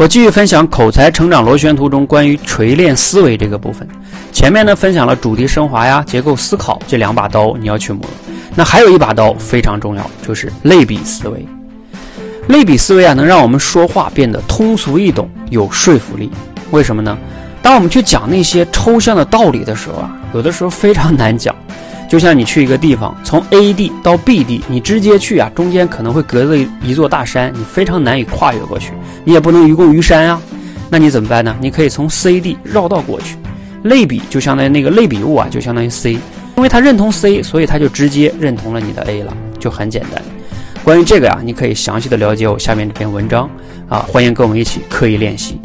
我继续分享口才成长螺旋图中关于锤炼思维这个部分。前面呢分享了主题升华呀、结构思考这两把刀，你要去磨。那还有一把刀非常重要，就是类比思维。类比思维啊，能让我们说话变得通俗易懂、有说服力。为什么呢？当我们去讲那些抽象的道理的时候啊，有的时候非常难讲。就像你去一个地方，从 A 地到 B 地，你直接去啊，中间可能会隔着一座大山，你非常难以跨越过去，你也不能愚公移山啊。那你怎么办呢？你可以从 C 地绕道过去。类比就相当于那个类比物啊，就相当于 C，因为他认同 C，所以他就直接认同了你的 A 了，就很简单。关于这个呀，你可以详细的了解我下面这篇文章啊，欢迎跟我们一起刻意练习。